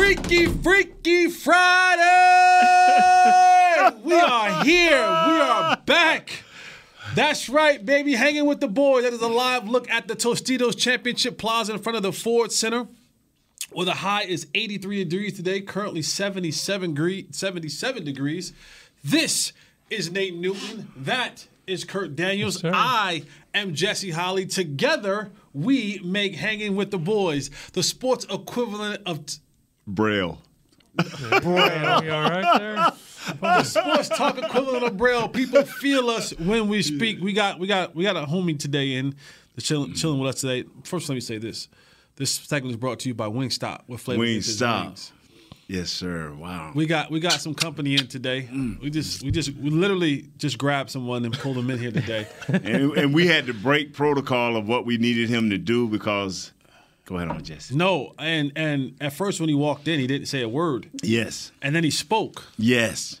Freaky, Freaky Friday! we are here. We are back. That's right, baby. Hanging with the boys. That is a live look at the Tostitos Championship Plaza in front of the Ford Center. Well, the high is 83 degrees today, currently 77, degree, 77 degrees. This is Nate Newton. That is Kurt Daniels. sir. I am Jesse Holley. Together, we make Hanging with the Boys, the sports equivalent of. T- Braille. Are you all right there? the sports talk equivalent of braille. People feel us when we speak. We got we got we got a homie today in the chilling chilling with us today. First, let me say this: this segment is brought to you by Wingstop with flavor. Gets Wingstop. Wings. Yes, sir. Wow. We got we got some company in today. We just we just we literally just grabbed someone and pulled them in here today. and, and we had to break protocol of what we needed him to do because. Go ahead on, Jesse. No, and and at first when he walked in, he didn't say a word, Yes. and then he spoke. Yes.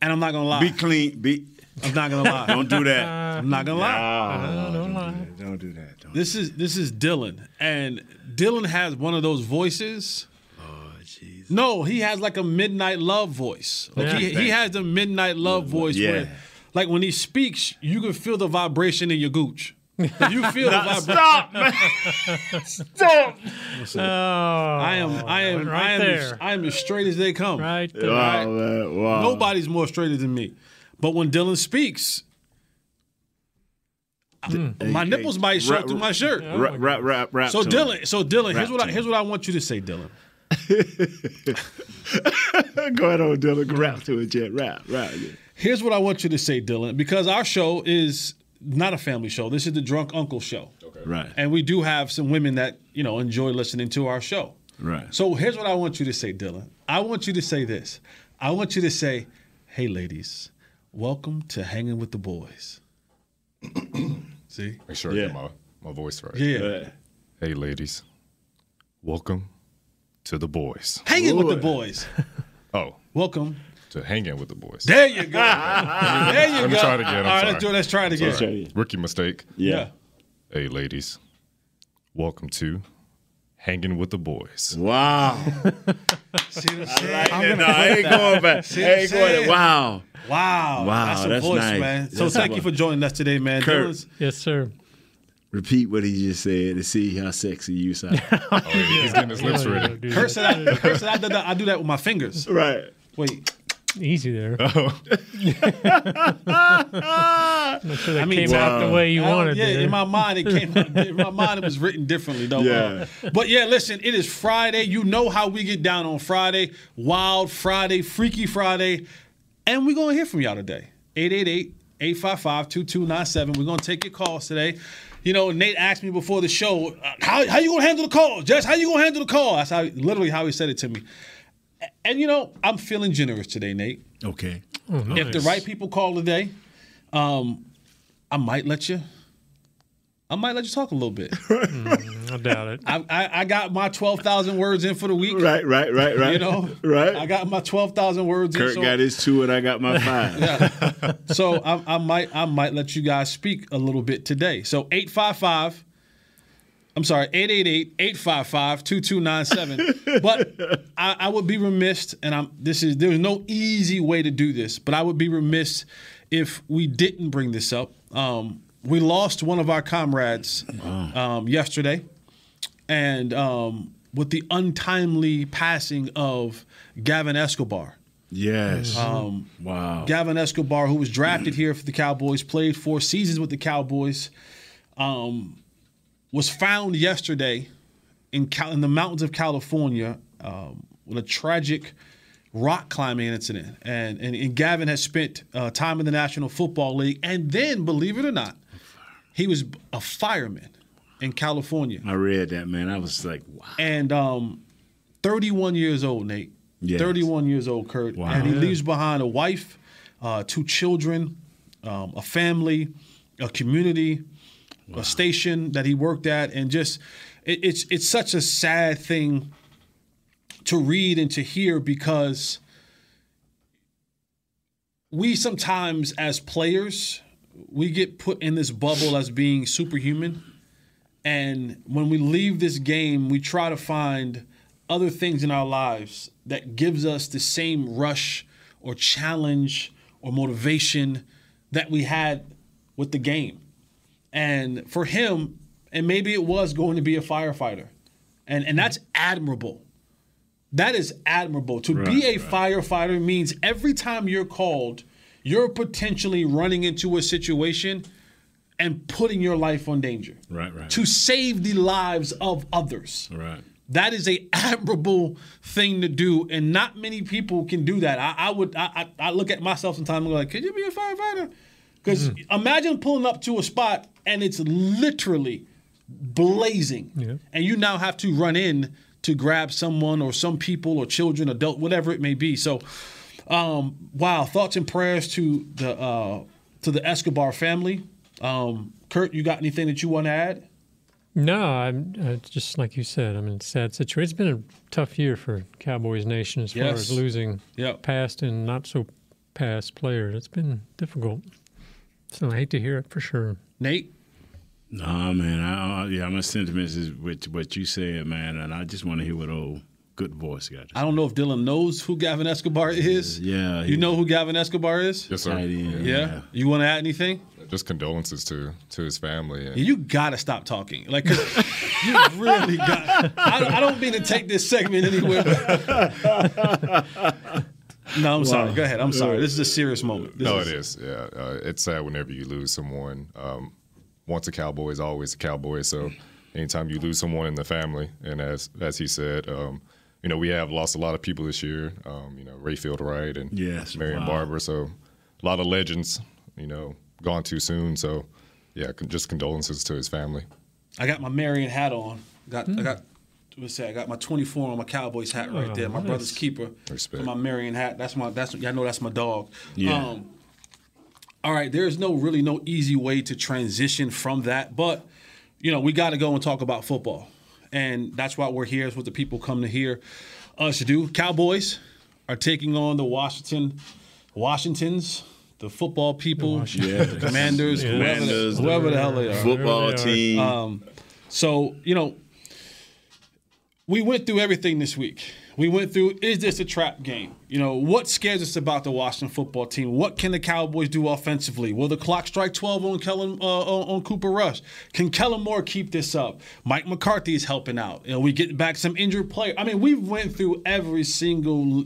And I'm not gonna lie. Be clean. Be. I'm not gonna lie. Don't do that. I'm not gonna lie. No, don't, do that. Don't do that. Don't. This is this is Dylan, and Dylan has one of those voices. Oh, jeez. No, he has like a midnight love voice. Like he, he has the midnight love voice Yeah. where, like when he speaks, you can feel the vibration in your gooch. Like, you feel the vibration. Stop, man. Stop. Oh, I am, I am, Right I am, there. as, I am as straight as they come. right there. Wow, man. Wow. Nobody's more straighter than me. But when Dylan speaks, mm. my Hey, nipples hey, might show rap- through my shirt. Rap, rap, rap, rap. So Dylan, so Dylan, here's what I, here's what I want you to say, Dylan. Go ahead on, Dylan. Rap to it, Jet. Rap, rap. yeah. Here's what I want you to say, Dylan, because our show is not a family show. This is the Drunk Uncle show. Okay. Right. And we do have some women that, you know, enjoy listening to our show. Right. So here's what I want you to say, Dylan. I want you to say this. I want you to say, hey, ladies, welcome to Hanging with the Boys. See? Make sure I get my, my voice right. Yeah. Right. Hey, ladies. Welcome to the boys. Hanging with the boys. Oh, welcome. To hanging with the boys. There you go. there you Let go. me try it again. I'm All right, sorry. let's, do it. let's try it again. Sorry. Rookie mistake. Yeah. Hey, ladies. Welcome to hanging with the boys. Wow. See what I'm saying? Yeah, no, I ain't going back. I what I'm ain't going saying? Wow. Wow. Wow, That's a that's voice, nice. man. So That's thank you voice. for joining us today, man. Kurt. Dylan's- Yes, sir. Repeat what he just said to see how sexy you sound. Oh, yeah, he's getting his lips ready. dude, Kurt said, I, Kurt said I, do that, I do that with my fingers. right. Wait, Easy there. Oh, Make sure that I mean, came out wow. the way you I don't- wanted. yeah, there. in my mind it came. out- In my mind it was written differently though. Yeah. Uh, but yeah, listen, it is Friday. You know how we get down on Friday. Wild Friday, Freaky Friday, and we're gonna hear from y'all today. 888-855-2297. We're gonna take your calls today. You know, Nate asked me before the show, uh, how, how you gonna handle the call? Jess, how you gonna handle the call? That's how literally how he said it to me. A- And you know, I'm feeling generous today, Nate. Okay. If the right people call today, um, I might let you. I might let you talk a little bit. I doubt it. I, I, I got my twelve thousand words in for the week. Right, right, right, right. You know, right. I got my twelve thousand words Kurt in. So, got his two and I got my five. yeah. so I, I might I might let you guys speak a little bit today. So eight five five. I'm sorry, 888-855-2297. but I, I would be remiss, and I'm this is there's no easy way to do this, but I would be remiss if we didn't bring this up. Um, we lost one of our comrades um, yesterday, and um, with the untimely passing of Gavin Escobar. yes. wow. Gavin Escobar, who was drafted here for the Cowboys, played four seasons with the Cowboys, um, was found yesterday in Cal- in the mountains of California um, with a tragic rock climbing incident. And and, and Gavin has spent uh, time in the National Football League, and then, believe it or not, he was a fireman in California. I read that, man. I was like, wow. And um, 31 years old, Nate. Yes. 31 years old, Kurt. Wow. And he Yeah. leaves behind a wife, uh, two children, um, a family, a community, a station that he worked at, and just it, it's it's such a sad thing to read and to hear because we sometimes as players we get put in this bubble as being superhuman. And when we leave this game we try to find other things in our lives that gives us the same rush or challenge or motivation that we had with the game and for him and maybe it was going to be a firefighter and and that's admirable that is admirable. To be a firefighter means every time you're called, you're potentially running into a situation and putting your life on danger Right, right. to save the lives of others. Right. That is a admirable thing to do, and not many people can do that. I, I would, I, I, I look at myself sometimes and go like, "Could you be a firefighter?" Because imagine pulling up to a spot and it's literally blazing, and you now have to run in to grab someone or some people or children, adult, whatever it may be. So, um, wow, thoughts and prayers to the uh, to the Escobar family. Um, Kurt, you got anything that you want to add? No, I'm uh, just like you said. I mean, it's a sad situation. It's been a tough year for Cowboys Nation as far as losing Yep. past and not so past players. It's been difficult. So I hate to hear it for sure. Nate. Nah, man. I, I, yeah, my sentiments is with what you said, man, and I just want to hear what old good voice got. I don't know if Dylan knows who Gavin Escobar is. Yeah, You know who Gavin Escobar is? Yes, sir. Tight end. Yeah. You want to add anything? Just condolences to to his family. And You gotta stop talking, Like, you really got. I, I don't mean to take this segment anywhere. no, I'm sorry. Go ahead. I'm sorry. This is a serious moment. This no, it is. Yeah, uh, it's sad whenever you lose someone. Um, once a cowboy is always a cowboy. So anytime you lose someone in the family, and as as he said, um, you know, we have lost a lot of people this year. Um, you know, Rayfield Wright and Yes, Marion wow. Barber. So a lot of legends. You know, gone too soon. So yeah, con- just condolences to his family. I got my Marion hat on. Got I got. Let's say I got my 24 on my Cowboys hat right Oh, there. My nice. brother's keeper. Respect. My Marion hat. That's my. That's y'all know that's my dog. Yeah. Um, all right. There's no really no easy way to transition from that, but you know we got to go and talk about football, and that's why we're here. Is what the people come to hear us do. Cowboys are taking on the Washington Washingtons. The football people, the commanders, whoever, the, Commanders, whoever the hell they are. Football Wherever they team. So, you know, we went through everything this week. We went through is this a trap game? You know, what scares us about the Washington football team? What can the Cowboys do offensively? Will the clock strike 12 on Kellen uh, on, Cooper Rush? Can Kellen Moore keep this up? Mike McCarthy is helping out. You know, we get back some injured players. I mean, we went through every single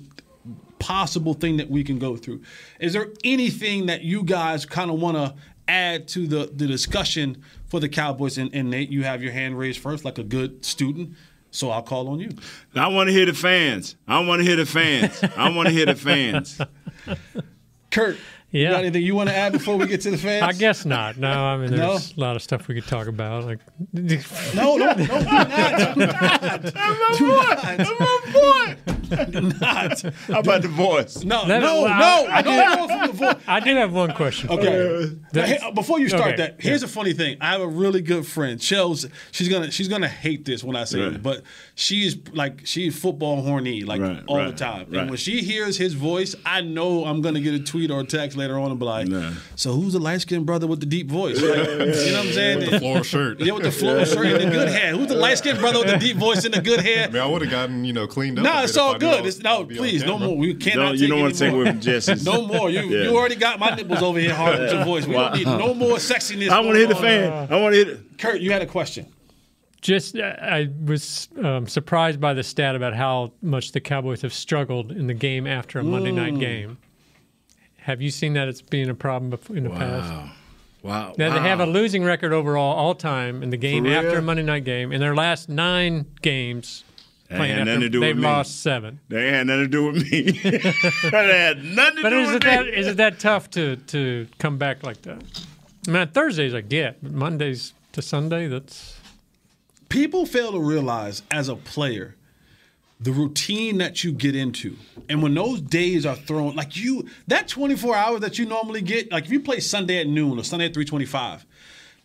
possible thing that we can go through. Is there anything that you guys kind of want to add to the, the discussion for the Cowboys? And, and Nate, you have your hand raised first, like a good student. So I'll call on you. I want to hear the fans. I want to hear the fans. I want to hear the fans. Kurt, you Yeah. got anything you want to add before we get to the fans? I guess not. No, I mean, No? there's a lot of stuff we could talk about. Like, No, no, no, do not. Do not. Do not. Do not. How about the voice? No, That- no, well, no. I- I Don't go from the voice. I do have one question. Okay. Now, hey, uh, before you start Okay, that, here's a funny thing. I have a really good friend. Shells. She's gonna she's gonna hate this when I say Right. it, but she is like she's football horny like Right, all the time. right. And when she hears his voice, I know I'm gonna get a tweet or a text later on and be like, Nah. "So who's the light skinned brother with the deep voice?" Like, you know what I'm saying? With The floor shirt. Yeah, with the floral shirt and the good hair. Who's the light skinned brother with the deep voice and the good hair? I mean, I would have gotten you know cleaned up. a No, it's all I knew I good. was- It's, no, I'd be on please, no more. We cannot Don't, take you don't want any to take more. away from Jesse's. No more. You Yeah. you already got my nipples over here hard with your voice. We don't need no more sexiness. I want to hear the fan. I want to hear the. Kurt, you had a question. Just, uh, I was um, surprised by the stat about how much the Cowboys have struggled in the game after a Monday night game. Have you seen that it's being a problem in the past? Wow. Wow. Now, they have a losing record overall all time in the game For after real? a Monday night game. In their last nine games, That playing had after, nothing to do they've with me. lost seven. That had nothing to do with me. that had nothing to But do is with it that me. is it that tough to to come back like that? I mean, Thursdays I get, but Mondays to Sunday, that's people fail to realize as a player the routine that you get into. And when those days are thrown like you that 24 hours that you normally get like if you play sunday at noon or sunday at 325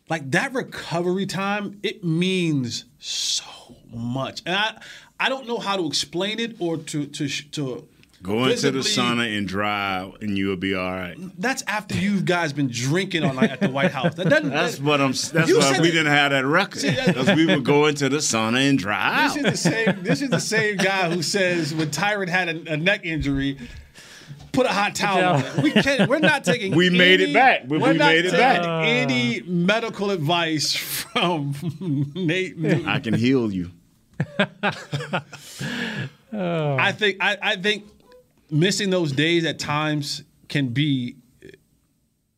like that recovery time it means so much. And i i don't know how to explain it or to to to Go into the sauna and dry, and you'll be all right. That's after you guys been drinking on like, at the White House. That doesn't. That's that- what I'm. That's why we it- didn't have that record because we would go into the sauna and dry This out. is the same. This is the same guy who says when Tyron had a, a neck injury, put a hot towel on it. We can't. We're not taking. We made it any- back, but We're we not made it back. Any medical advice from Nate? I can heal you. I think. I, I think missing those days at times can be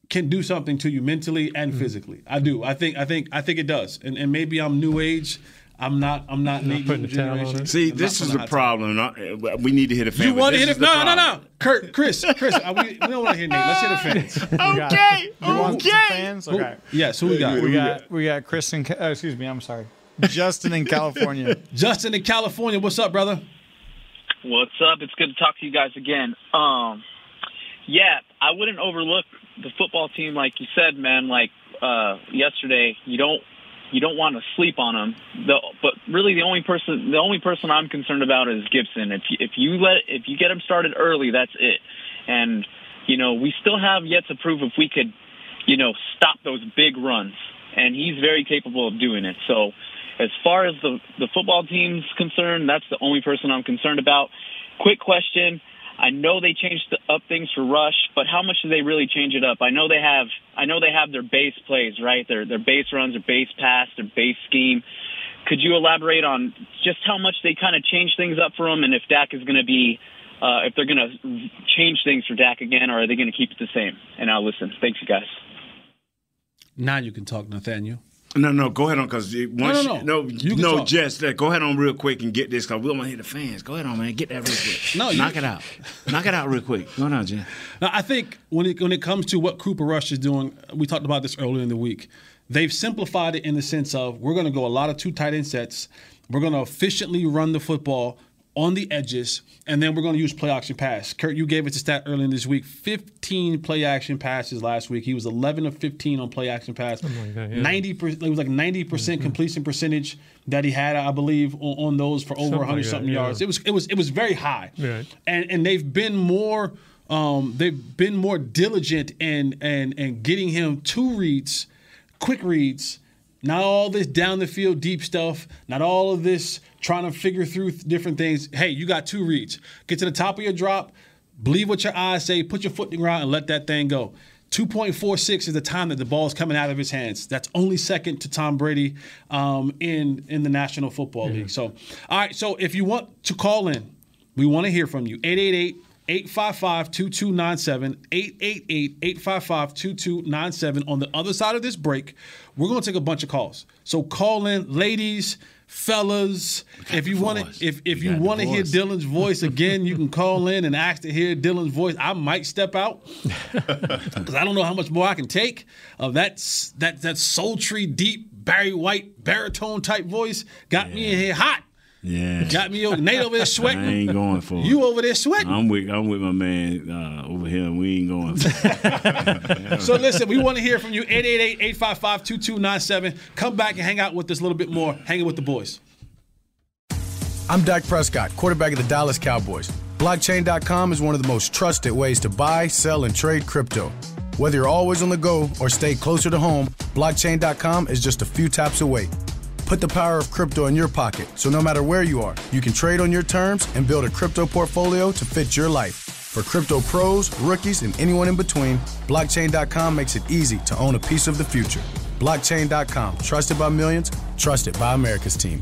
can do something to you mentally and Mm. physically. I do. I think. I think. I think it does. And, and maybe I'm new age. I'm not. I'm not, Nate putting Newton a towel on generation. See, I'm this not is putting the problem. No, uh, We need to hit a fan. You want to hit a it? the No, no, no. Kurt, Chris, Chris. we, we don't want to hear Nate. Let's hear the fans. Okay, You want some okay. fans? Okay. Yes, who we got? We got we got Chris in. Ca- uh, excuse me. I'm sorry. Justin in California. Justin in California. What's up, brother? What's up? It's good to talk to you guys again. Um, yeah, I wouldn't overlook the football team, like you said, man. Like uh, yesterday, you don't you don't want to sleep on them. The, but really, the only person the only person I'm concerned about is Gibson. If you, if you let if you get him started early, that's it. And you know, we still have yet to prove if we could, you know, stop those big runs. And he's very capable of doing it. So as far as the the football team's concerned, that's the only person I'm concerned about. Quick question. I know they changed up things for rush, but how much do they really change it up? I know they have I know they have their base plays, right? Their their base runs, their base pass, their base scheme. Could you elaborate on just how much they kind of change things up for them and if Dak is going to be uh, if they're going to change things for Dak again or are they going to keep it the same? And I'll listen. Thanks you guys. Now you can talk, Nathaniel. No, no, go ahead on because once no, no, no. no, You no. Jess, uh, go ahead on real quick and get this because we don't want to hit the fans. Go ahead on, man, get that real quick. No, you- knock it out, knock it out real quick. Go on, Jess. Now, I think when it when it comes to what Cooper Rush is doing, we talked about this earlier in the week. They've simplified it in the sense of we're going to go a lot of two tight end sets. We're going to efficiently run the football on the edges, and then we're going to use play action pass. Kurt, you gave us a stat earlier in this week: 15 play action passes last week. He was 11 of 15 on play action pass. like that, yeah. 90 percent. It was like 90 percent completion percentage that he had, I believe, on, on those for over 100 like that, something yeah. yards. It was it was it was very high Right. and and they've been more um, they've been more diligent in and and getting him two reads, quick reads. Not all this down the field deep stuff. Not all of this trying to figure through th- different things. Hey, you got two reads. Get to the top of your drop. Believe what your eyes say. Put your foot in the ground and let that thing go. 2.46 is the time that the ball is coming out of his hands. That's only second to Tom Brady um, in in the National Football League. So, all right. So if you want to call in, we want to hear from you. 888 855 2297. 888 855 2297. On the other side of this break, we're going to take a bunch of calls. So call in, ladies, fellas. If you want to, if, if We you want to hear. Dylan's voice again, you can call in and ask to hear Dylan's voice. I might step out because I don't know how much more I can take of that that that sultry, deep Barry White baritone type voice. Got me in here hot. Yeah, Got me over Nate over there sweating. I sweating. ain't going for it. You over there sweating. I'm with I'm with my man uh, over here. and We ain't going. For it. So listen, we want to hear from you. 888-855-2297. Come back and hang out with us a little bit more. Hanging with the boys. I'm Dak Prescott, quarterback of the Dallas Cowboys. Blockchain.com is one of the most trusted ways to buy, sell, and trade crypto. Whether you're always on the go or stay closer to home, blockchain.com is just a few taps away. Put the power of crypto in your pocket so no matter where you are, you can trade on your terms and build a crypto portfolio to fit your life. For crypto pros, rookies, and anyone in between, blockchain.com makes it easy to own a piece of the future. Blockchain.com, trusted by millions, trusted by America's team.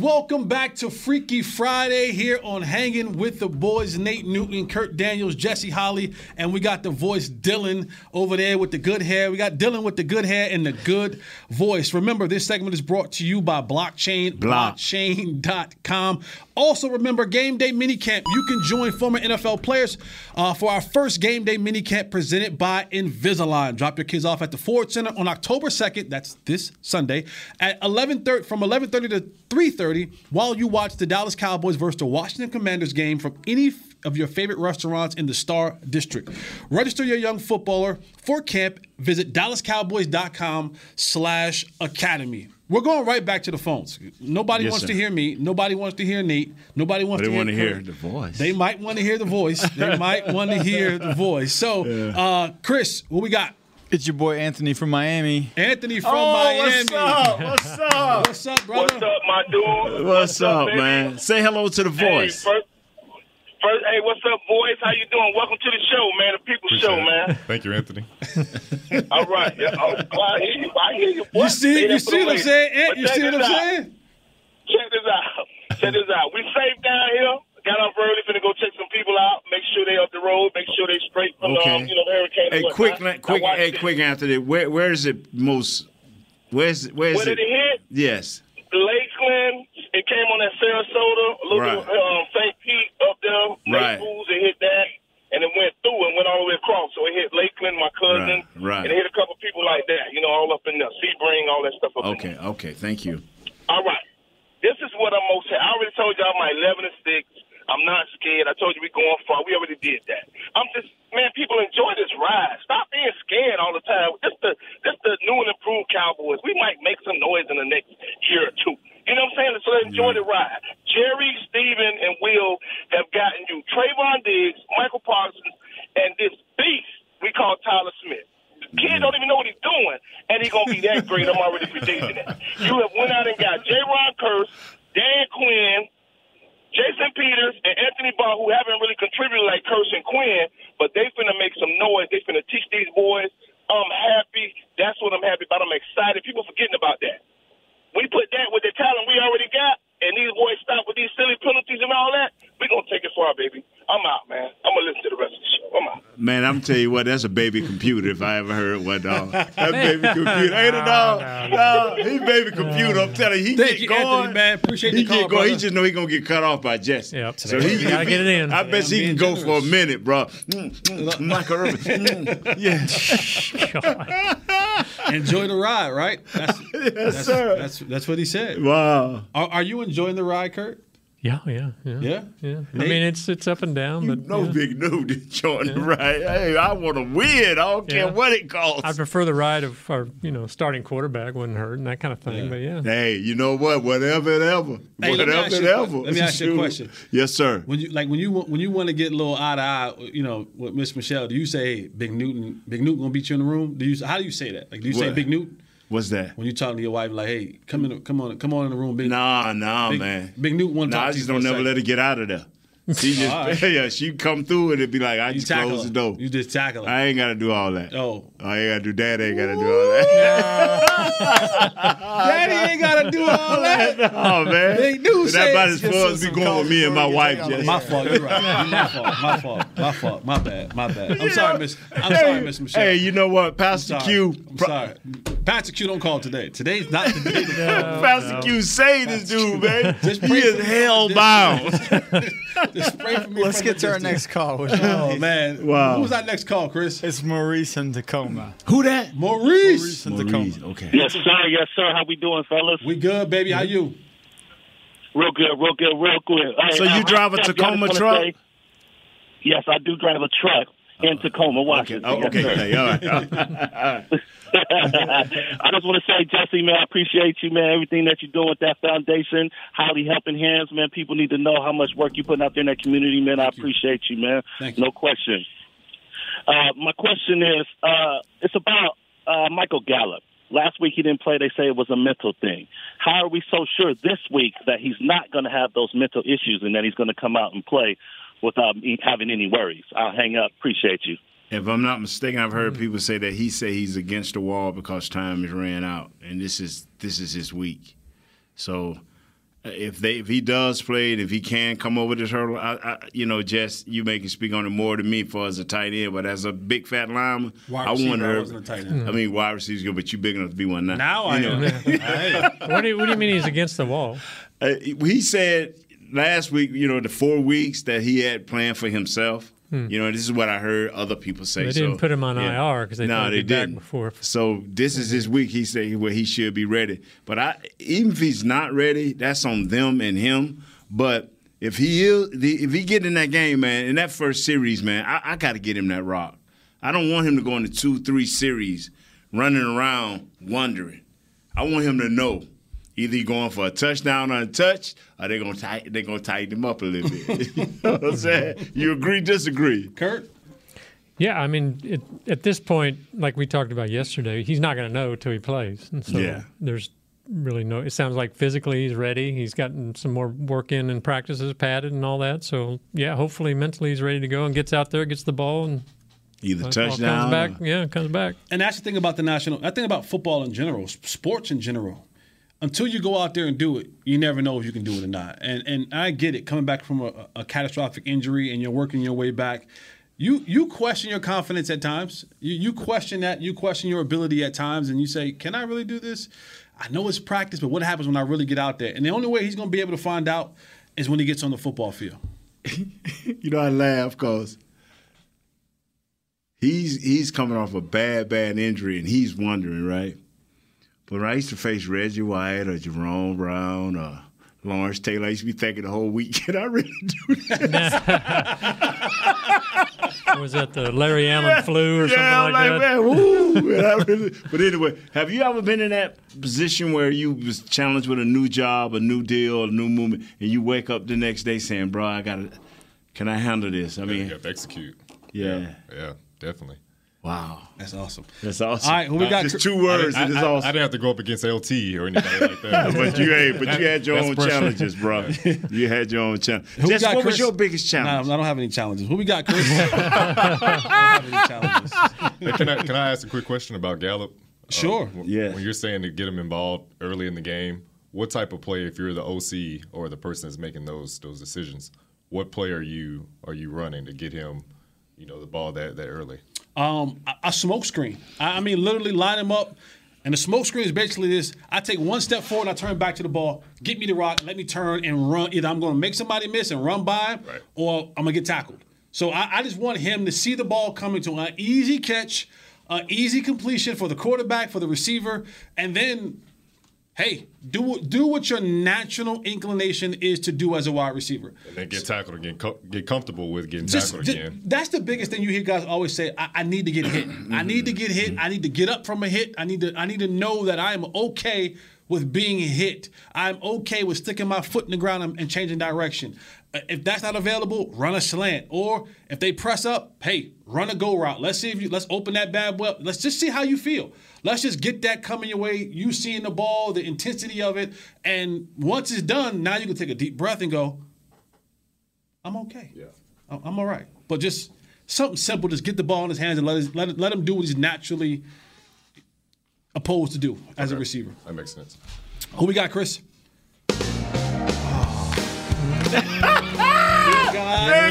Welcome back to Freaky Friday here on Hanging with the Boys. Nate Newton, Kurt Daniels, Jesse Holley, and we got the voice Dylan over there with the good hair. We got Dylan with the good hair and the good voice. Remember, this segment is brought to you by Blockchain, Block. blockchain.com. Also, remember Game Day Minicamp. You can join former NFL players uh, for our first Game Day Minicamp presented by Invisalign. Drop your kids off at the Ford Center on October 2nd. That's this Sunday at 11:30 from 11:30 to 3:30 while you watch the Dallas Cowboys versus the Washington Commanders game from any of your favorite restaurants in the Star District. Register your young footballer for camp. Visit dallascowboys.com slash academy. We're going right back to the phones. Nobody Yes, wants sir. to hear me. Nobody wants to hear Nate. Nobody wants But to they hear wanna hear the voice. They might want to hear the voice. They might want to hear the voice. So, uh, Chris, what we got? It's your boy Anthony from Miami. Anthony from Oh, Miami. what's up? What's up? What's up, brother? What's up, my dude? What's up, baby? man? Say hello to the Hey, voice. first, first, hey, what's up, boys? How you doing? Welcome to the show, man. The People's Show, man. Thank you, Anthony. All right. Yeah, oh, I hear you. I hear you. boy. You see, you see what I'm saying? Ant, you see what I'm out. saying? Check this out. Check this out. We safe down here. Got off early, finna go check some people out. Make sure they up the road. Make sure they straight from Okay. um, you know, the hurricane. Hey, quick, Now quick, hey, this. quick, Anthony. Where, where is it most? Where's, where's Where it? did it hit? Yes. Lakeland. It came on that Sarasota, a little Right. bit um, St. Pete up there. Right. Naples, it hit that, and it went through and went all the way across. So it hit Lakeland, my cousin, Right, right. and hit a couple people like that. You know, all up in there, Sebring, all that stuff Okay, okay. Thank you. all right. This is what I'm most. I already told y'all my 11 and 6. I'm not scared. I told you we going far. We already did that. I'm just, man, people enjoy this ride. Stop being scared all the time. This the, this the new and improved Cowboys. We might make some noise in the next year or two. You know what I'm saying? So enjoy the ride. Jerry, Stephen, and Will have gotten you Trevon Diggs, Micah Parsons, and this beast we call Tyler Smith. Kid don't even know what he's doing, and he's gonna be that great. I'm already predicting it. You have went out and got J. Ron Curse, Dan Quinn, Jason Peters, and Anthony Barr, who haven't really contributed like Curse and Quinn, but they finna make some noise. They finna teach these boys. I'm happy. That's what I'm happy about. I'm excited. People forgetting about that. We put that with the talent we already got, and these boys stop with these silly penalties and all that. we gonna take it far, baby. I'm out, man. I'm gonna listen to the rest of the show. I'm out. Man, I'm tell you what, that's a baby computer if I ever heard one, dog. That baby computer. Ain't it, dog? No, he baby computer. I'm telling you, he Thank get you, going. Anthony, man. Appreciate he the call, get going. He just know he gonna get cut off by Jesse. Yep. So he You gotta get it in. I bet Yeah, he I'm can being go for a minute, bro. Mm, mm, Michael Irvin. Mm, yeah. Enjoy the ride, right? That's, yes, that's, sir. That's that's what he said. Wow. Are, are you enjoying the ride, Kurt? Yeah, yeah, yeah, Yeah? yeah. I mean, it's it's up and down, but No yeah. big dude to join the ride. Hey, I want to win. I don't care what it costs. I prefer the ride of our, you know, starting quarterback wouldn't hurt and that kind of thing. But yeah, Hey, you know what? Whatever it ever. Hey, Whatever ask it ever. Let me ask you a question. Yes, sir. When you like when you when you want to get a little eye to eye, you know, with Miss Michelle, do you say hey, Big Newton, Big Newton gonna beat you in the room? Do you how do you say that? Like do you say Big Newton What's that? when you talking to your wife like, hey, come in, come on, come on in the room, Big Nah, nah, Big, man. Big Newton want to Nah, I just don't never second. let her get out of there. She just, right. yeah, she come through and it'd be like, I You just close her. the door. You just tackle her. I ain't got to do all that. Oh. I ain't got to do that. I ain't got to do all that. Daddy ain't gotta do all that. oh, man. They do That about as far as just we going with me and my wife, Jesse. My fault. You're right. My fault. My fault. My fault. My bad. My bad. I'm sorry, Miss. I'm sorry, Miss Michelle. Hey, you know what? Pastor sorry. Q. I'm sorry. Pastor Q don't call today. Today's not the day. to call. Pastor Q say this dude, man. Just he pray is hell Just- bound. Just pray for me Let's get to our distance. next call. Oh man. Wow. Who's our next call, Chris? It's Maurice in Tacoma. Who that? Maurice. Maurice in Tacoma. Okay. Yes, sir. Yes, sir. How we doing, fellas? We good, baby. How you? Real good, real good, real good. Hey, So you uh, drive a Tacoma truck? say- yes, I do drive a truck in Tacoma, Okay. Washington. Oh, okay. okay. All right. All right. I just want to say, Jesse, man, I appreciate you, man. Everything that you're doing with that foundation, highly helping hands, man. People need to know how much work you're putting out there in that community, man. I appreciate you, man. Thank you. No question. Uh, my question is, uh, it's about uh, Michael Gallup. Last week he didn't play. They say it was a mental thing. How are we so sure this week that he's not going to have those mental issues and that he's going to come out and play without me having any worries? I'll hang up. Appreciate you. If I'm not mistaken, I've heard people say that he say he's against the wall because time has ran out, and this is this is his week. So uh, if they if he does play, it, if he can come over this hurdle, I, I, you know, Jess, you may can speak on it more than me for as a tight end, but as a big fat lineman, Wide I receiver, wonder. I wasn't a tight end. I mean, wide receiver's good, but you big enough to be one now. Now I know. am. What do you, what do you mean he's against the wall? Uh, he said last week, you know, the four weeks that he had planned for himself. You know, this is what I heard other people say. Hmm. They didn't So, put him on yeah. IR because they no, thought they he'd be back didn't. before. So this is his week. He said where he should be ready. But I, even if he's not ready, that's on them and him. But if he is, if he get in that game, man, in that first series, man, I, I got to get him that rock. I don't want him to go into two, three series running around wondering. I want him to know either he going for a touchdown untouched or they're gonna tight, they're gonna tighten him up a little bit. you know what I'm saying? You agree, disagree? Kurt. Yeah, I mean, it, at this point, like we talked about yesterday, he's not going to know until he plays. And so Yeah. there's really no. It sounds like physically he's ready. He's gotten some more work in and practices padded and all that. So yeah, hopefully mentally he's ready to go and gets out there, gets the ball, and Either all touchdown. comes back. or- Yeah, comes back. And that's the thing about the national. I think about football in general, sports in general. Until you go out there and do it, you never know if you can do it or not. And and I get it, coming back from a, a catastrophic injury and you're working your way back. You you question your confidence at times. You you question that. You question your ability at times, and you say, "Can I really do this?" I know it's practice, but what happens when I really get out there? And the only way he's going to be able to find out is when he gets on the football field. You know, I laugh because he's he's coming off a bad, bad injury, and he's wondering, right? But when I used to face Reggie White or Jerome Brown or Lawrence Taylor, I used to be thinking the whole week, can I really do that? was that the Larry Allen flu or yeah, something I'm like, like, that? man, woo. Really- but anyway, have you ever been in that position where you was challenged with a new job, a new deal, a new movement, and you wake up the next day saying, bro, I got to, can I handle this? I Yeah, mean, you have to execute. yeah. Yeah, definitely. Wow. That's awesome. That's awesome. All right, who we got? Just two words, I, and it's I- awesome. I didn't have to go up against LT or anything like that. but you, hey, but you had your own pressure. challenges, bro. You had your own challenge. Who we Jess, got, what was your biggest challenge? Nah, I don't have any challenges. Who we got, Chris? I don't have any challenges. Hey, can, I, can I ask a quick question about Gallup? Uh, sure. w- Yeah. When you're saying to get him involved early in the game, what type of play, if you're the OC or the person that's making those those decisions, what play are you are you running to get him, you know, the ball that that early? Um, a, a smoke screen. I, I mean, literally line him up. And the smoke screen is basically this: I take one step forward, I turn back to the ball, get me the rock, let me turn and run. Either I'm going to make somebody miss and run by, him, or I'm gonna get tackled. So I, I just want him to see the ball coming to an easy catch, an easy completion for the quarterback, for the receiver, and then hey, do do what your natural inclination is to do as a wide receiver. And then get tackled again, co- get comfortable with getting Just- tackled again. That's the biggest thing you hear guys always say. I, I need to get hit. I need to get hit. I need to get up from a hit. I need to I need to know that I am okay with being hit. I'm okay with sticking my foot in the ground and, and changing direction. Uh, If that's not available, run a slant. Or if they press up, hey, run a go route. Let's see if you let's open that bad well. Let's just see how you feel. Let's just get that coming your way. You seeing the ball, the intensity of it, and once it's done, now you can take a deep breath and go, I'm okay. Yeah. I'm all right. But just something simple, just get the ball in his hands and let, his, let, let him do what he's naturally opposed to do as a receiver. That makes sense. Who we got, Chris?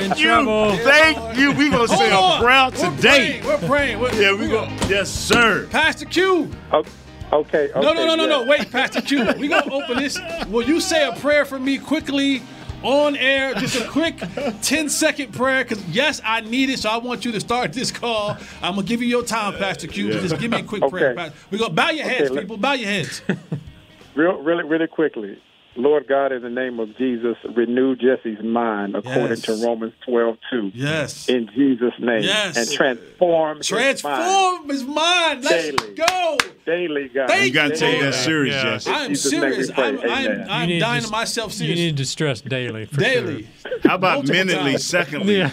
Thank you. Thank you. We gonna say Hold a on. prayer We're today. praying. We're praying. We're- Yeah, we go. Yes, sir. Pastor Q. Okay. okay No, no, no, no, yeah. no. Wait, Pastor Q. We gonna open this. Will you say a prayer for me quickly on air? Just a quick 10 second prayer. Cause yes, I need it. So I want you to start this call. I'm gonna give you your time, Pastor Q. Yeah. Just give me a quick Okay. prayer. We're gonna bow your heads, let- people. Bow your heads. Real, really, really quickly. Lord God, in the name of Jesus, renew Jesse's mind according Yes. to Romans 12, 2. Yes. In Jesus' name. Yes. And transform his mind Transform his mind. Let's Daily. go. daily, God. Thank You gotta take that serious, Yeah. Jesse. I am Jesus' serious. I'm, I'm, I'm dying to- to myself You need to stress daily. For Daily. How about Multiple minutely? times. Secondly, Yeah.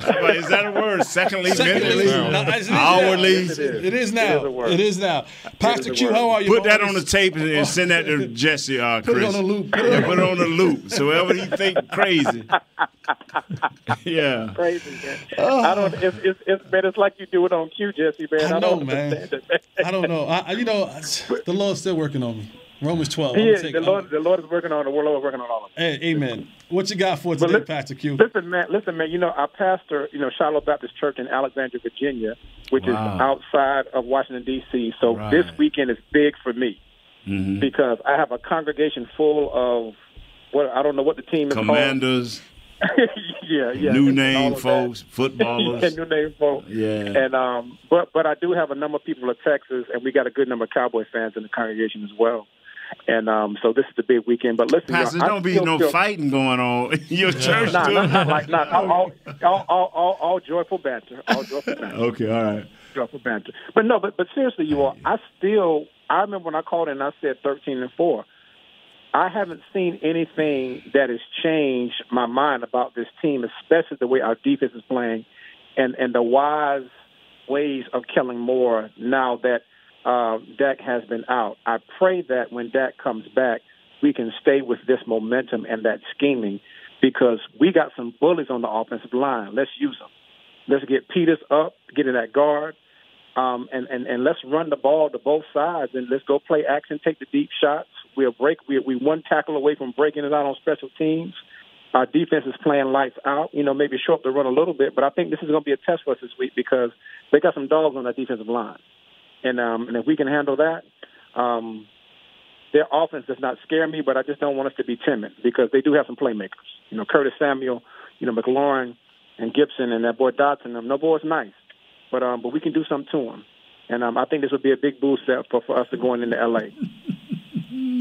About- is that a word? Secondly, Secondly, minutely, no, it is now. hourly. Yes, it is. is It Now. It is, it is now. Pastor Q, how are you? Put that on the tape and and send that to Jesse, uh, Chris. On the loop. Put it Yeah, on- put it on the loop. So wherever you think crazy. yeah. Crazy, man. Ah. I don't. It's, it's, it's, man, it's like you do it on cue, Jesse, man. I I, know, don't man. it, man. I don't know. I, I- you know, the Lord's still working on me. Romans 12. I'm He is. take- the Lord, the Lord is working on it. The Lord is working on all of it. Hey, amen. What you got for today, li- Pastor Q? Listen, man. Listen, man. You know, our pastor, you know, Shiloh Baptist Church in Alexandria, Virginia, which Wow. is outside of Washington D.C. So Right. this weekend is big for me Mhm. because I have a congregation full of what I don't know what the team is called. Commanders, called. yeah, yeah. new name of that. folks, footballers. yeah, new name folks. Yeah. And um, but but I do have a number of people in Texas, and we got a good number of Cowboy fans in the congregation as well. And um, so this is the big weekend. But listen, Pastor, y'all, I don't be still no feel- fighting going on in your church, Nah, too. not, not like not all, all, all, all, all, all joyful banter. All joyful banter. Okay, all right. joyful banter. But no, but but seriously, you all, I still I remember when I called and I said thirteen and four. I haven't seen anything that has changed my mind about this team, especially the way our defense is playing, and and the wise ways of Kellen Moore now that uh, Dak has been out. I pray that when Dak comes back, we can stay with this momentum and that scheming because we got some bullies on the offensive line. Let's use them. Let's get Peters up, get in that guard, um, and, and, and let's run the ball to both sides and let's go play action, take the deep shots. We'll break. We we one tackle away from breaking it out on special teams. Our defense is playing lights out. You know, maybe up to run a little bit, but I think this is going to be a test for us this week because they got some dogs on that defensive line, and um, and if we can handle that, um, their offense does not scare me, but I just don't want us to be timid because they do have some playmakers. You know, Curtis Samuel, you know, McLaurin and Gibson and that boy Dotson. Them, no boy's nice, but um, but we can do something to him, and um, I think this would be a big boost for for us to going into L.A.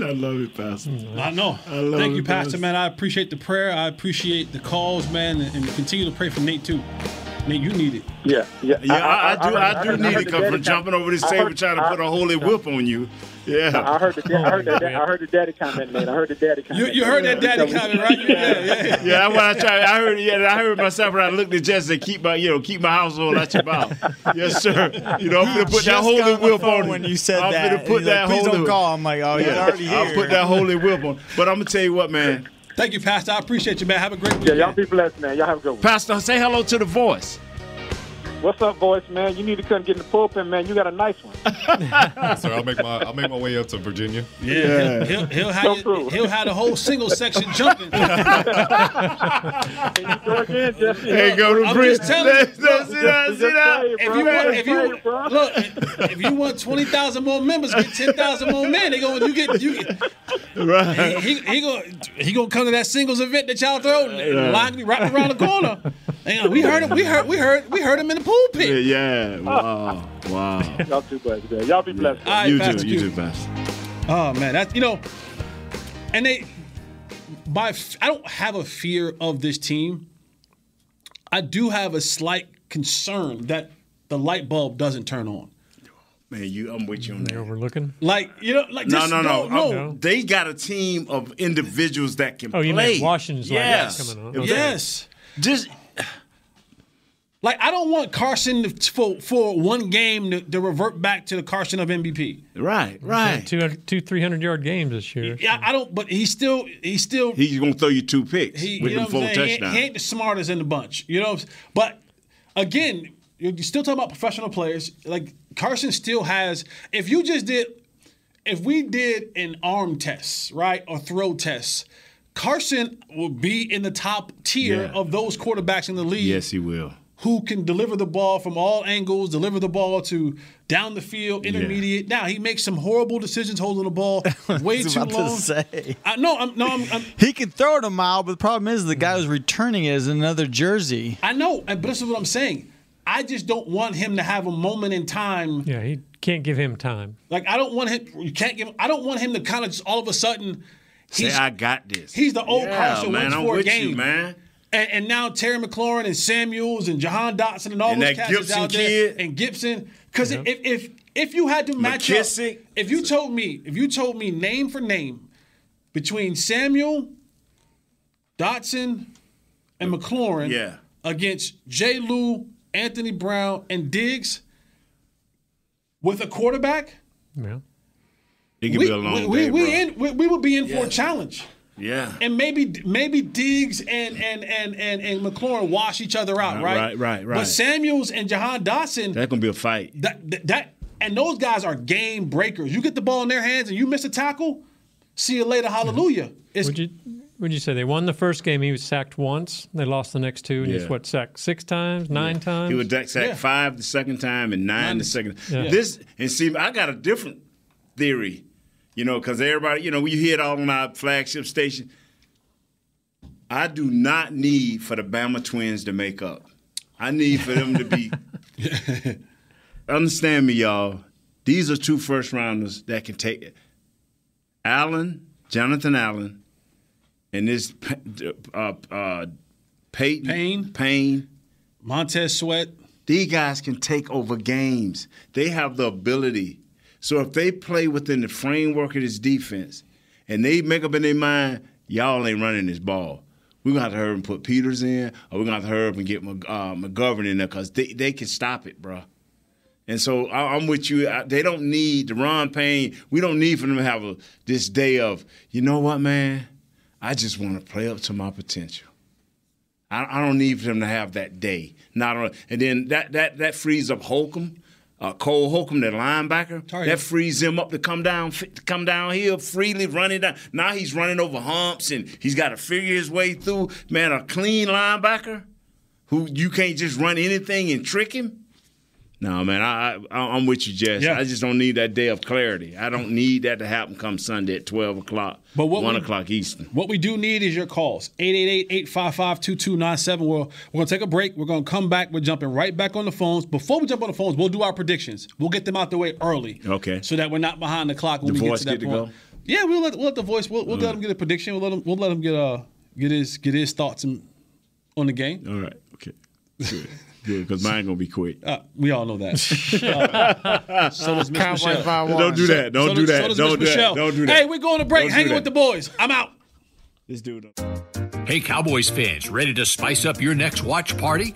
I love it, Pastor. I know. I love Thank you, it, Pastor, man. I appreciate the prayer. I appreciate the calls, man, and, and continue to pray for Nate too. Nate, you need it. Yeah, yeah. Yeah, I, I, do. heard- I, I do heard- I need heard it the come from jumping over this I table heard- trying to I- put a holy whip on you. Yeah. I heard the da- I heard the I heard the daddy comment, man. I heard the daddy comment. you heard that daddy comment, right? Yeah, yeah, yeah. Yeah, that's what I tried. I heard. Yeah, I heard myself when I looked at Jesse. and Keep my, you know, keep my household out your mouth. Yes, sir. You know, I'm gonna put that holy got on the whip on when you said I'm that. gonna put He's that like, "Please holy. don't call." I'm like, "Oh, you're already I'll put that holy whip on. But I'm gonna tell you what, man. Thank you, Pastor. I appreciate you, man. Have a great Yeah, y'all be blessed, man. Y'all have a good one. Pastor, say hello to the voice. What's up, boys, man? You need to come get in the pulpit, man. You got a nice one. so I'll make my I'll make my way up to Virginia. Yeah, He'll, he'll, have you, he'll have the whole single section jumping. Hey, go to I'm Brit. just telling you. See that? See that? See that? If you want, if you look, if you want twenty thousand more members, get ten thousand more men. They going, you get, you get. Right. He, he, he gonna he gonna come to that singles event that y'all throw, Yeah. line me right around the corner. And we heard him. We heard. We heard. We heard him in the pulpit. Yeah, yeah. Ah. Wow. Wow. Y'all too blessed, man. Y'all be blessed. All right, you Pastor too. You Q. too, Pastor. Oh man, that's you know, and they by f- I don't have a fear of this team. I do have a slight concern that the light bulb doesn't turn on. Man, you, I'm with you on that. overlooking. Like you know, like No, just, no, no, no, I'm- They got a team of individuals that can Oh, you play. mean Washington's like yes. coming on. If Yes. Just Like I don't want Carson to, for for one game to, to revert back to the Carson of MVP. Right, right. Two, two 300 yard games this year. Yeah, I don't. But he's still he's still He's gonna throw you two picks he, with you know them what I'm four? He ain't, touchdowns. he ain't the smartest in the bunch, you know. But again, you're still talking about professional players. Like Carson still has. If you just did, if we did an arm test, right, or throw test, Carson will be in the top tier Yeah. of those quarterbacks in the league Yes, he will. Who can deliver the ball from all angles, deliver the ball to down the field, intermediate. Now he makes some horrible decisions holding the ball way was too about to long. say. I, no, I'm no, I'm, I'm He can throw it a mile, but the problem is the guy mm. who's returning it is another jersey. I know, and- but this is what I'm saying. I just don't want him to have a moment in time. Yeah, he can't give him time. Like I don't want him. You can't give. I don't want him to kind of just all of a sudden. Say, I got this. He's the old Yeah, Carson man, Wentz I'm for a with game, you, man. And, and now Terry McLaurin and Samuels and Jahan Dotson and all And those that cats Gibson out there kid. and Gibson. Because if if if you had to match up, if you told me if you told me name for name between Samuel, Dotson, and McLaurin, Yeah. against J. Lou, Anthony Brown, and Diggs with a quarterback, It Yeah. could we, be a long we, day, we, we in, we, we would be in for a challenge. Yeah. And maybe maybe Diggs and and and and, and McLaurin wash each other out, Right, right? right, right, right. But Samuels and Jahan Dotson, That's gonna be a fight. that, that that and those guys are game breakers. You get the ball in their hands and you miss a tackle, see you later, hallelujah. It's, Would you would you say they won the first game? He was sacked once. They lost the next two, and he's what sacked six times, nine times. He was sacked Yeah. five the second time and nine the second. Yeah. This and see, I got a different theory, you know, because everybody, you know, we hear it all on our flagship station. I do not need for the Bama twins to make up. I need for them to be. Understand me, y'all. These are two first rounders that can take it. Allen, Jonathan Allen, and this uh, uh, Peyton Payne. Payne. Montez Sweat. These guys can take over games. They have the ability. So if they play within the framework of this defense and they make up in their mind, y'all ain't running this ball. We're going to have to hurry and put Peters in, or we're going to have to hurry up and get uh, McGovern in there because they, they can stop it, bro. And so I, I'm with you. They don't need Daron Payne. We don't need for them to have a, this day of, you know what, man? I just want to play up to my potential. I, I don't need for them to have that day. Not and then that that that frees up Holcomb, uh, Cole Holcomb, that linebacker. Sorry. That frees him up to come down, to come downhill freely, running down. Now he's running over humps and he's got to figure his way through. Man, a clean linebacker who you can't just run anything and trick him. No, man, I, I I'm with you, Jess. Yeah. I just don't need that day of clarity. I don't need that to happen come Sunday at twelve o'clock, But what one we- o'clock Eastern. What we do need is your calls. 888-855-2297. We're, we're going to take a break. We're going to come back. We're jumping right back on the phones. Before we jump on the phones, we'll do our predictions. We'll get them out the way early. Okay. So that we're not behind the clock when The we voice get to that get to point. go? Yeah, we'll let, we'll let the voice, we'll, we'll let him get a prediction. We'll let him, we'll let him get, uh, get, his, get his thoughts in, on the game. All right. Okay. Good. Good. Because mine gonna be quick. Uh, we all know that. Uh, so does Miss Cowboys Michelle. by. Don't do that. Don't so do that. So does Don't Miss do that. Don't do that. Hey, we're going to break. Don't Hanging with the boys. I'm out. This dude. Hey, Cowboys fans, ready to spice up your next watch party?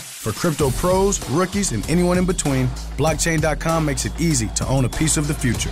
For crypto pros, rookies, and anyone in between, blockchain.com makes it easy to own a piece of the future.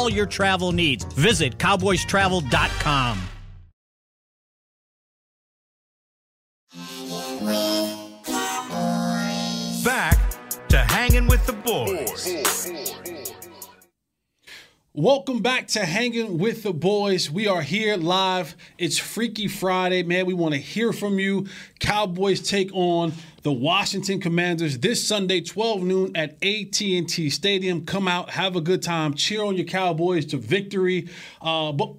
your travel needs. Visit cowboystravel.com. Back to hanging with the boys. Welcome back to Hanging with the Boys. We are here live. It's Freaky Friday, man. We want to hear from you. Cowboys take on the Washington Commanders this Sunday, 12 noon at AT&T Stadium. Come out, have a good time, cheer on your Cowboys to victory. Uh, but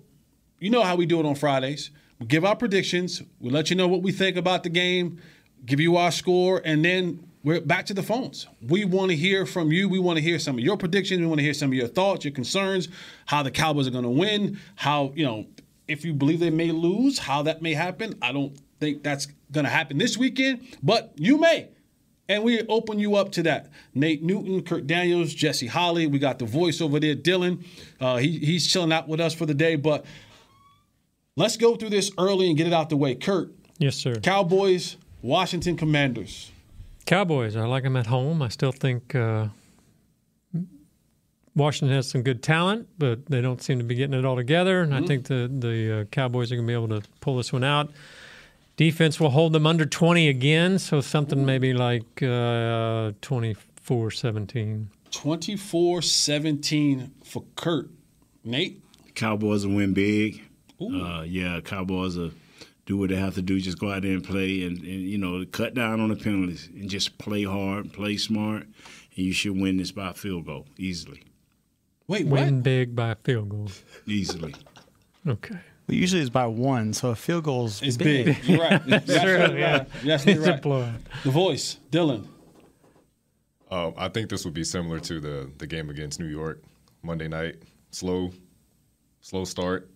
you know how we do it on Fridays. We give our predictions. We let you know what we think about the game, give you our score, and then we're back to the phones. We want to hear from you. We want to hear some of your predictions. We want to hear some of your thoughts, your concerns, how the Cowboys are going to win, how, you know, if you believe they may lose, how that may happen. I don't think that's going to happen this weekend, but you may. And we open you up to that. Nate Newton, Kurt Daniels, Jesse Holley. We got the voice over there, Dylan. Uh, he, he's chilling out with us for the day. But let's go through this early and get it out the way. Kurt. Yes, sir. Cowboys, Washington Commanders. Cowboys, I like them at home. I still think uh, Washington has some good talent, but they don't seem to be getting it all together. And Mm-hmm. I think the the uh, Cowboys are going to be able to pull this one out. Defense will hold them under 20 again, so something maybe like uh, 24-17. 24 17 for Kurt. Nate? Cowboys will win big. Uh, yeah, Cowboys will do what they have to do. Just go out there and play, and, and you know, cut down on the penalties and just play hard, play smart, and you should win this by a field goal easily. Wait, Win big by a field goal. Easily. Okay. Well, usually it's by one, so a field goal is It's big. big. You're right. You're absolutely yeah. right. You're absolutely It's a right. blowout. The voice, Dylan. Um, I think this would be similar to the the game against New York Monday night. Slow, slow start,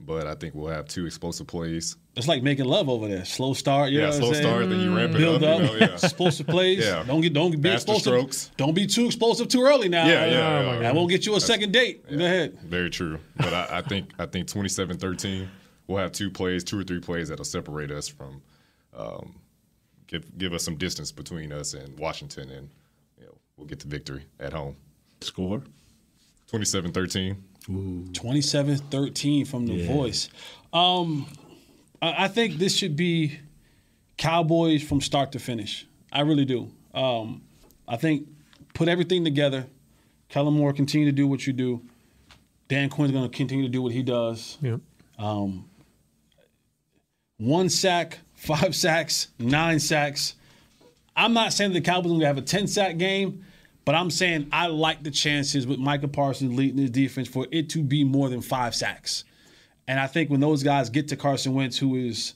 but I think we'll have two explosive plays. It's like making love over there. Slow start. You Yeah, know slow I'm saying? start, then you ramp it Build up, up. you know, yeah. Explosive plays. Yeah. Don't get don't be Faster explosive. strokes. Don't be too explosive too early now. Yeah, yeah, Uh, yeah. That won't get you a second date. Go ahead. Very true. But I, I think I think 27-13, we'll have two plays, two or three plays that'll separate us from, um, give give us some distance between us and Washington, and you know we'll get the victory at home. Score 27-13. 27-13 from the Yeah. voice. Um, I, I think this should be Cowboys from start to finish. I really do. Um, I think put everything together. Kellen Moore continue to do what you do. Dan Quinn's going to continue to do what he does. Yep. Um, one sack, five sacks, nine sacks. I'm not saying the Cowboys are going to have a 10 sack game, but I'm saying I like the chances with Micah Parsons leading his defense for it to be more than five sacks. And I think when those guys get to Carson Wentz, who is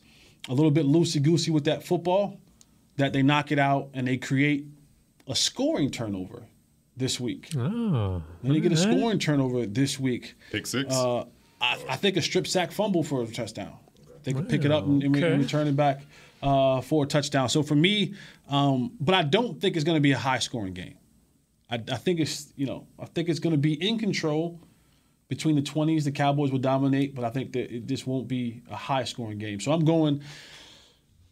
a little bit loosey goosey with that football, that they knock it out and they create a scoring turnover this week. Oh. Then they get a scoring turnover this week. Pick six. Uh, I, I think a strip sack fumble for a touchdown. They can pick it up and, and re- Okay. return it back uh, for a touchdown. So for me, um, but I don't think it's going to be a high scoring game. I, I think it's you know I think it's going to be in control between the 20s. The Cowboys will dominate, but I think that it, this won't be a high scoring game. So I'm going.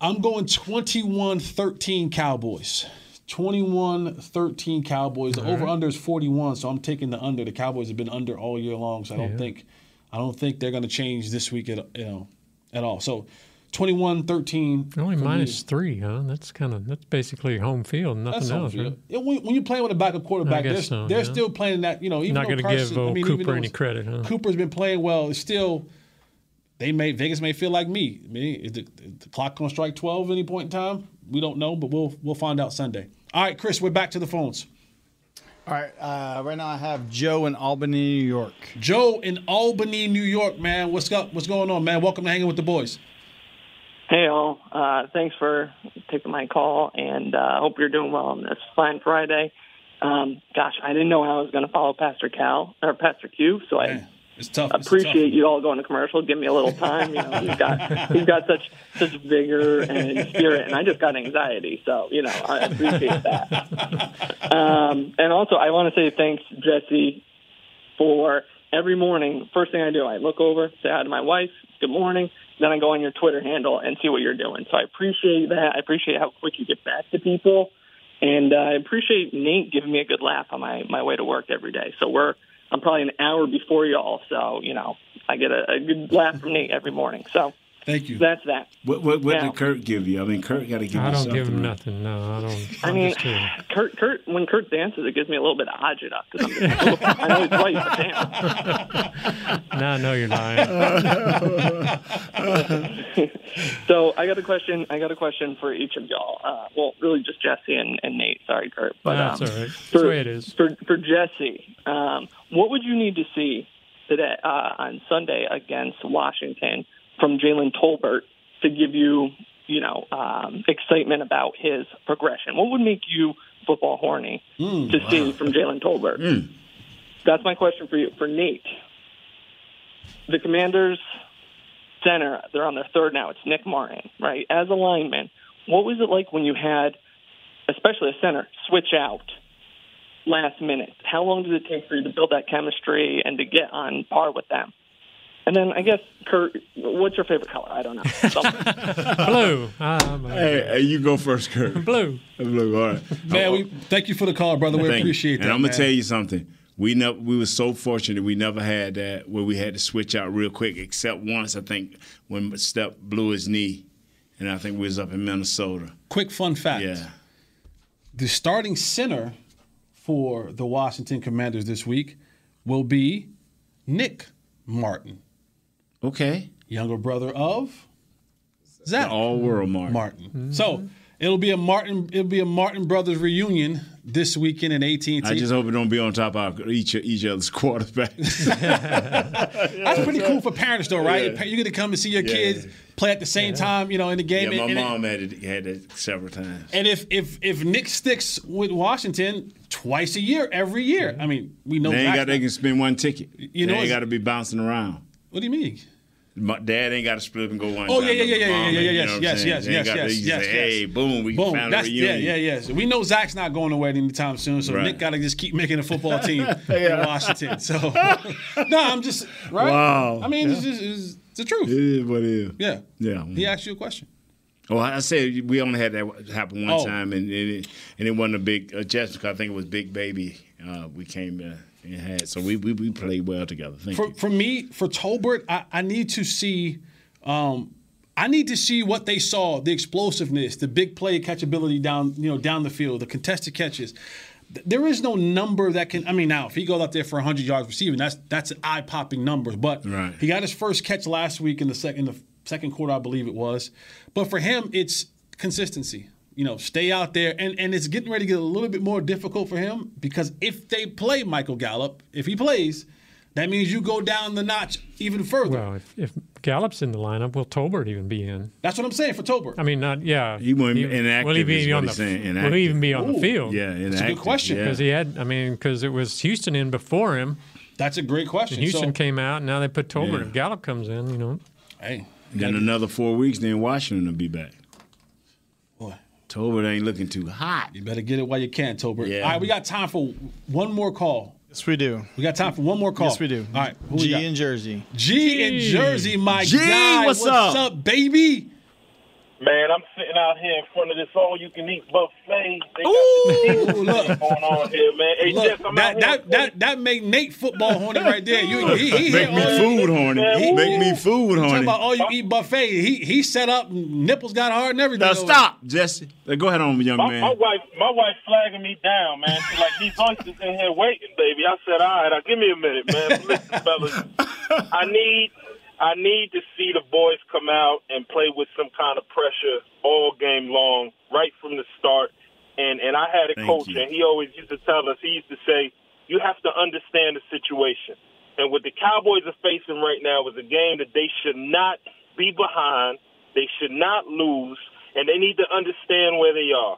I'm going 21-13 Cowboys. 21-13 Cowboys. The All right. over under is 41, so I'm taking the under. The Cowboys have been under all year long, so I don't Yeah. think I don't think they're going to change this week at you know at all. So 21 13. Only for minus me. three, huh? That's kind of that's basically home field, nothing That's home else. field. Right? Yeah, when, when you're playing with a backup quarterback, they're, so, they're yeah. still playing that. You know, even Not gonna give old I mean, even Cooper though any credit, huh? Cooper's been playing well. It's still they may Vegas may feel like me. I mean, is the, is the clock gonna strike 12 at any point in time? We don't know, but we'll we'll find out Sunday. All right, Chris, we're back to the phones. All right, uh, right now I have Joe in Albany, New York. Joe in Albany, New York, man. What's up? What's going on, man? Welcome to hanging with the boys. Hey, all. Uh, thanks for taking my call, and uh, hope you're doing well on this fine Friday. Um, gosh, I didn't know how I was going to follow Pastor Cal or Pastor Q, so I It's tough. appreciate you all going to commercial. Give me a little time. You know, he's got he's got such such vigor and spirit, and I just got anxiety. So you know, I appreciate that. Um, and also, I want to say thanks, Jesse, for every morning. First thing I do, I look over, say hi to my wife, good morning. Then I go on your Twitter handle and see what you're doing. So I appreciate that. I appreciate how quick you get back to people. And uh, I appreciate Nate giving me a good laugh on my, my way to work every day. So we're I'm probably an hour before y'all, so you know I get a, a good laugh from Nate every morning. So thank you. That's that. What what, what Now- did Kurt give you? I mean, Kurt got to give you something. I don't something. give him nothing. No, I don't. I I'm mean. Kurt, Kurt, when Kurt dances, it gives me a little bit of agita because I'm just, a little- I know he's right, but damn. now I know you're lying. so I got a question. I got a question for each of y'all. Uh, well, really just Jesse and, and Nate. Sorry, Kurt. But That's um, all right. That's for, the way it is. For for Jesse, um, what would you need to see today uh, on Sunday against Washington from Jalen Tolbert to give you, you know, um, excitement about his progression? What would make you football horny to see from Jalen Tolbert? That's my question for you. For Nate, the Commanders center, they're on their third now. It's Nick Martin, right? As a lineman, what was it like when you had, especially a center, switch out last minute? How long did it take for you to build that chemistry and to get on par with them? And then I guess, Kurt, what's your favorite color? I don't know. Something. Blue. Um, Hey, hey, you go first, Kurt. Blue. Blue. All right. Man, we thank you for the call, brother. We Thank you. appreciate that. And I'm gonna man. tell you something. We never we were so fortunate we never had that where we had to switch out real quick, except once I think when Step blew his knee, and I think we was up in Minnesota. Quick fun fact. Yeah. The starting center for the Washington Commanders this week will be Nick Martin. Okay. Younger brother of Zach. All world Martin. Martin. So it'll be a Martin. It'll be a Martin brothers reunion this weekend in AT&T. I just hope it don't be on top of each each other's quarterbacks. That's pretty cool for parents, though, right? Yeah. You get to come and see your Yeah. kids play at the same time, you know, in the game. yeah, my And- and- mom had it had it several times. And if if if Nick sticks with Washington twice a year, every year, mm-hmm. I mean, we know. they ain't got they can spend one ticket. You know they got to be bouncing around. What do you mean? My dad ain't got to split up and go one. Oh yeah, yeah, yeah, yeah, yeah, yeah, you yes, yes, yes, yes, yes, yes, Hey, boom, we Boom. found That's a reunion. yeah, yeah. So we know Zach's not going away anytime soon. So Right. Nick got to just keep making a football team in Washington. So no, I'm just right. Wow. I mean, it's just it's, it's the truth. It is what it is. Yeah. Yeah. He asked you a question. Well, I said we only had that happen one Oh. time, and, and, it, and it wasn't a big adjustment. 'cause I think it was Big Baby. Uh, we came uh, had, so we, we we played well together. Thank for you. for me, for Tolbert, I, I need to see. Um, I need to see what they saw, the explosiveness, the big play catchability down, you know, down the field, the contested catches. There is no number that can. I mean, now if he goes out there for 100 yards receiving, that's that's eye popping numbers. But Right. he got his first catch last week in the second the second quarter, I believe it was. But for him, it's consistency. You know, stay out there, and and it's getting ready to get a little bit more difficult for him because if they play Michael Gallup, if he plays, that means you go down the notch even further. Well, if, if Gallup's in the lineup, will Tolbert even be in? That's what I'm saying for Tolbert. I mean, not yeah. He won't be Will inactive he be on the? saying, Will inactive. he even be on the field? Yeah, That's a good inactive, question. yeah. Because he had, I mean, because it was Houston in before him. That's a great question. And Houston So- came out, and now they put Tolbert. Yeah. and Gallup comes in, you know. Hey, Then another four weeks, then Washington will be back. Boy. Tolbert ain't looking too hot. You better get it while you can, Tolbert. Yeah. All right, we got time for one more call. Yes, we do. We got time for one more call. Yes, we do. All right, who we G got? in Jersey. G in Jersey, my G, guy. what's up? baby? Man, I'm sitting out here in front of this all-you-can-eat buffet. They got Ooh, look. going on here, man. Hey, Look, Jess, I'm that, out here. that, that, that make Nate football horny right there. You, he, he, Make me food horny. He- Make me food Talking horny. about all you eat buffet. He he set up, nipples got hard and everything. Now over stop, Jesse. Go ahead on, young My, man. my wife, my wife flagging me down, man. She's like, these oysters in here waiting, baby. I said, all right, now give me a minute, man. Listen, fellas, I need, I need to see the boys come out and play with some kind of pressure all game long, right from the start. And and I had a Thank coach, you. and he always used to tell us. He used to say, you have to understand the situation. And what the Cowboys are facing right now is a game that they should not be behind. They should not lose, and they need to understand where they are.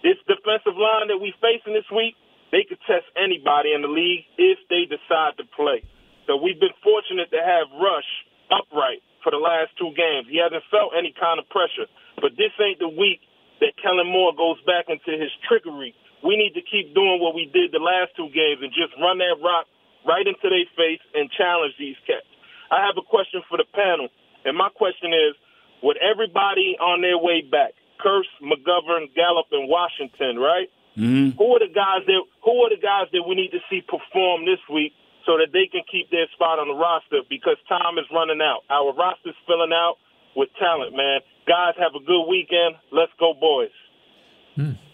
This defensive line that we're facing this week, they could test anybody in the league if they decide to play. So we've been fortunate to have Rush upright for the last two games. He hasn't felt any kind of pressure. But this ain't the week that Kellen Moore goes back into his trickery. We need to keep doing what we did the last two games and just run that rock right into their face and challenge these cats. I have a question for the panel, and my question is, would everybody on their way back, Kearse, McGovern, Gallup, and Washington, right? Mm-hmm. Who are the guys that Who are the guys that we need to see perform this week so that they can keep their spot on the roster? Because time is running out. Our roster's filling out with talent, man. Guys, have a good weekend. Let's go, boys.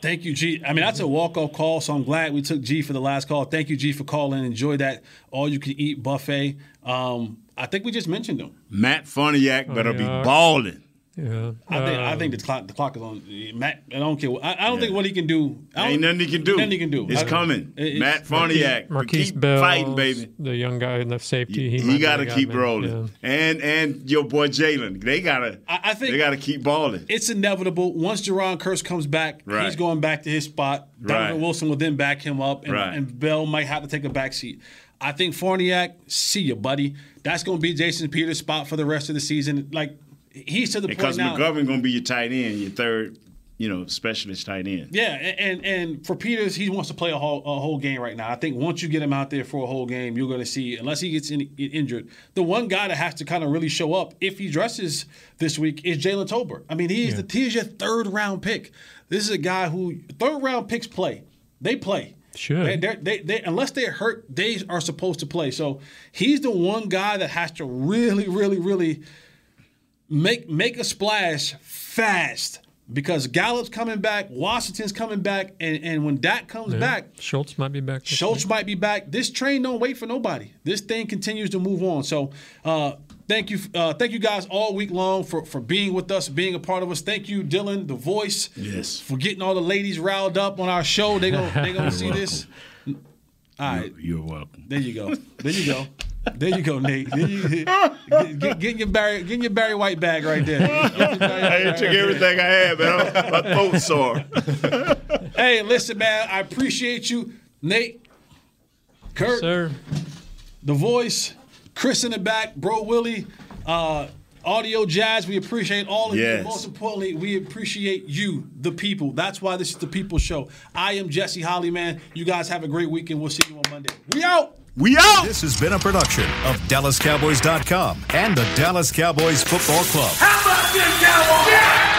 Thank you, G. I mean, that's a walk-off call, so I'm glad we took G for the last call. Thank you, G, for calling. Enjoy that all-you-can-eat buffet. Um, I think we just mentioned them. Matt Farniok better be yeah. balling. Yeah. I think I Um, think the clock the clock is on. Matt, I don't care. I, I don't think what he can do. I don't- Ain't nothing he can do. Nothing he can do. It's coming. it- Matt it's- Farniok. Marquise keep Bell, fighting, baby. the young guy in the safety. He, He, got to the guy, keep man. rolling. Yeah. And and your boy Jalen. They gotta. I, I think they gotta keep balling. it's inevitable. Once Jayron Kearse comes back, Right. he's going back to his spot. Donovan Right. Wilson will then back him up, and, Right. and Bell might have to take a back seat. I think Farniok, see you, buddy. That's going to be Jason Peters' spot for the rest of the season. Like he's to the Because point now. Because McGovern gonna be your tight end, your third, you know, specialist tight end. Yeah, and, and and for Peters, he wants to play a whole a whole game right now. I think once you get him out there for a whole game, you're going to see, unless he gets in, injured, the one guy that has to kind of really show up if he dresses this week is Jalen Tolbert. I mean, he is the he is your third round pick. This is a guy who third round picks play. They play. Sure. They, they're- they, they, unless they're hurt, they are supposed to play. So he's the one guy that has to really, really, really make make a splash fast because Gallup's coming back, Washington's coming back, and, and when Dak comes Yeah. back, Schultz might be back. Schultz week. might be back. This train don't wait for nobody. This thing continues to move on. So uh, thank you, uh, thank you guys all week long for for being with us, being a part of us. Thank you, Dylan, the voice, Yes. for getting all the ladies riled up on our show. They gonna they gonna see this. All right, You're welcome. there you go. There you go. There you go, Nate. There you, get, get, get your Barry, get your Barry White bag right there. Barry I took everything I had, man. My throat sore. Hey, listen, man. I appreciate you, Nate, Kurt, Sir, the voice, Chris in the back, Bro Willie, uh, Audio Jazz. We appreciate all of you. Yes. But most importantly, we appreciate you, the people. That's why this is the People Show. I am Jesse Hollyman. You guys have a great weekend. We'll see you on Monday. We out. We out. This has been a production of DallasCowboys.com and the Dallas Cowboys Football Club. How about this, Cowboys?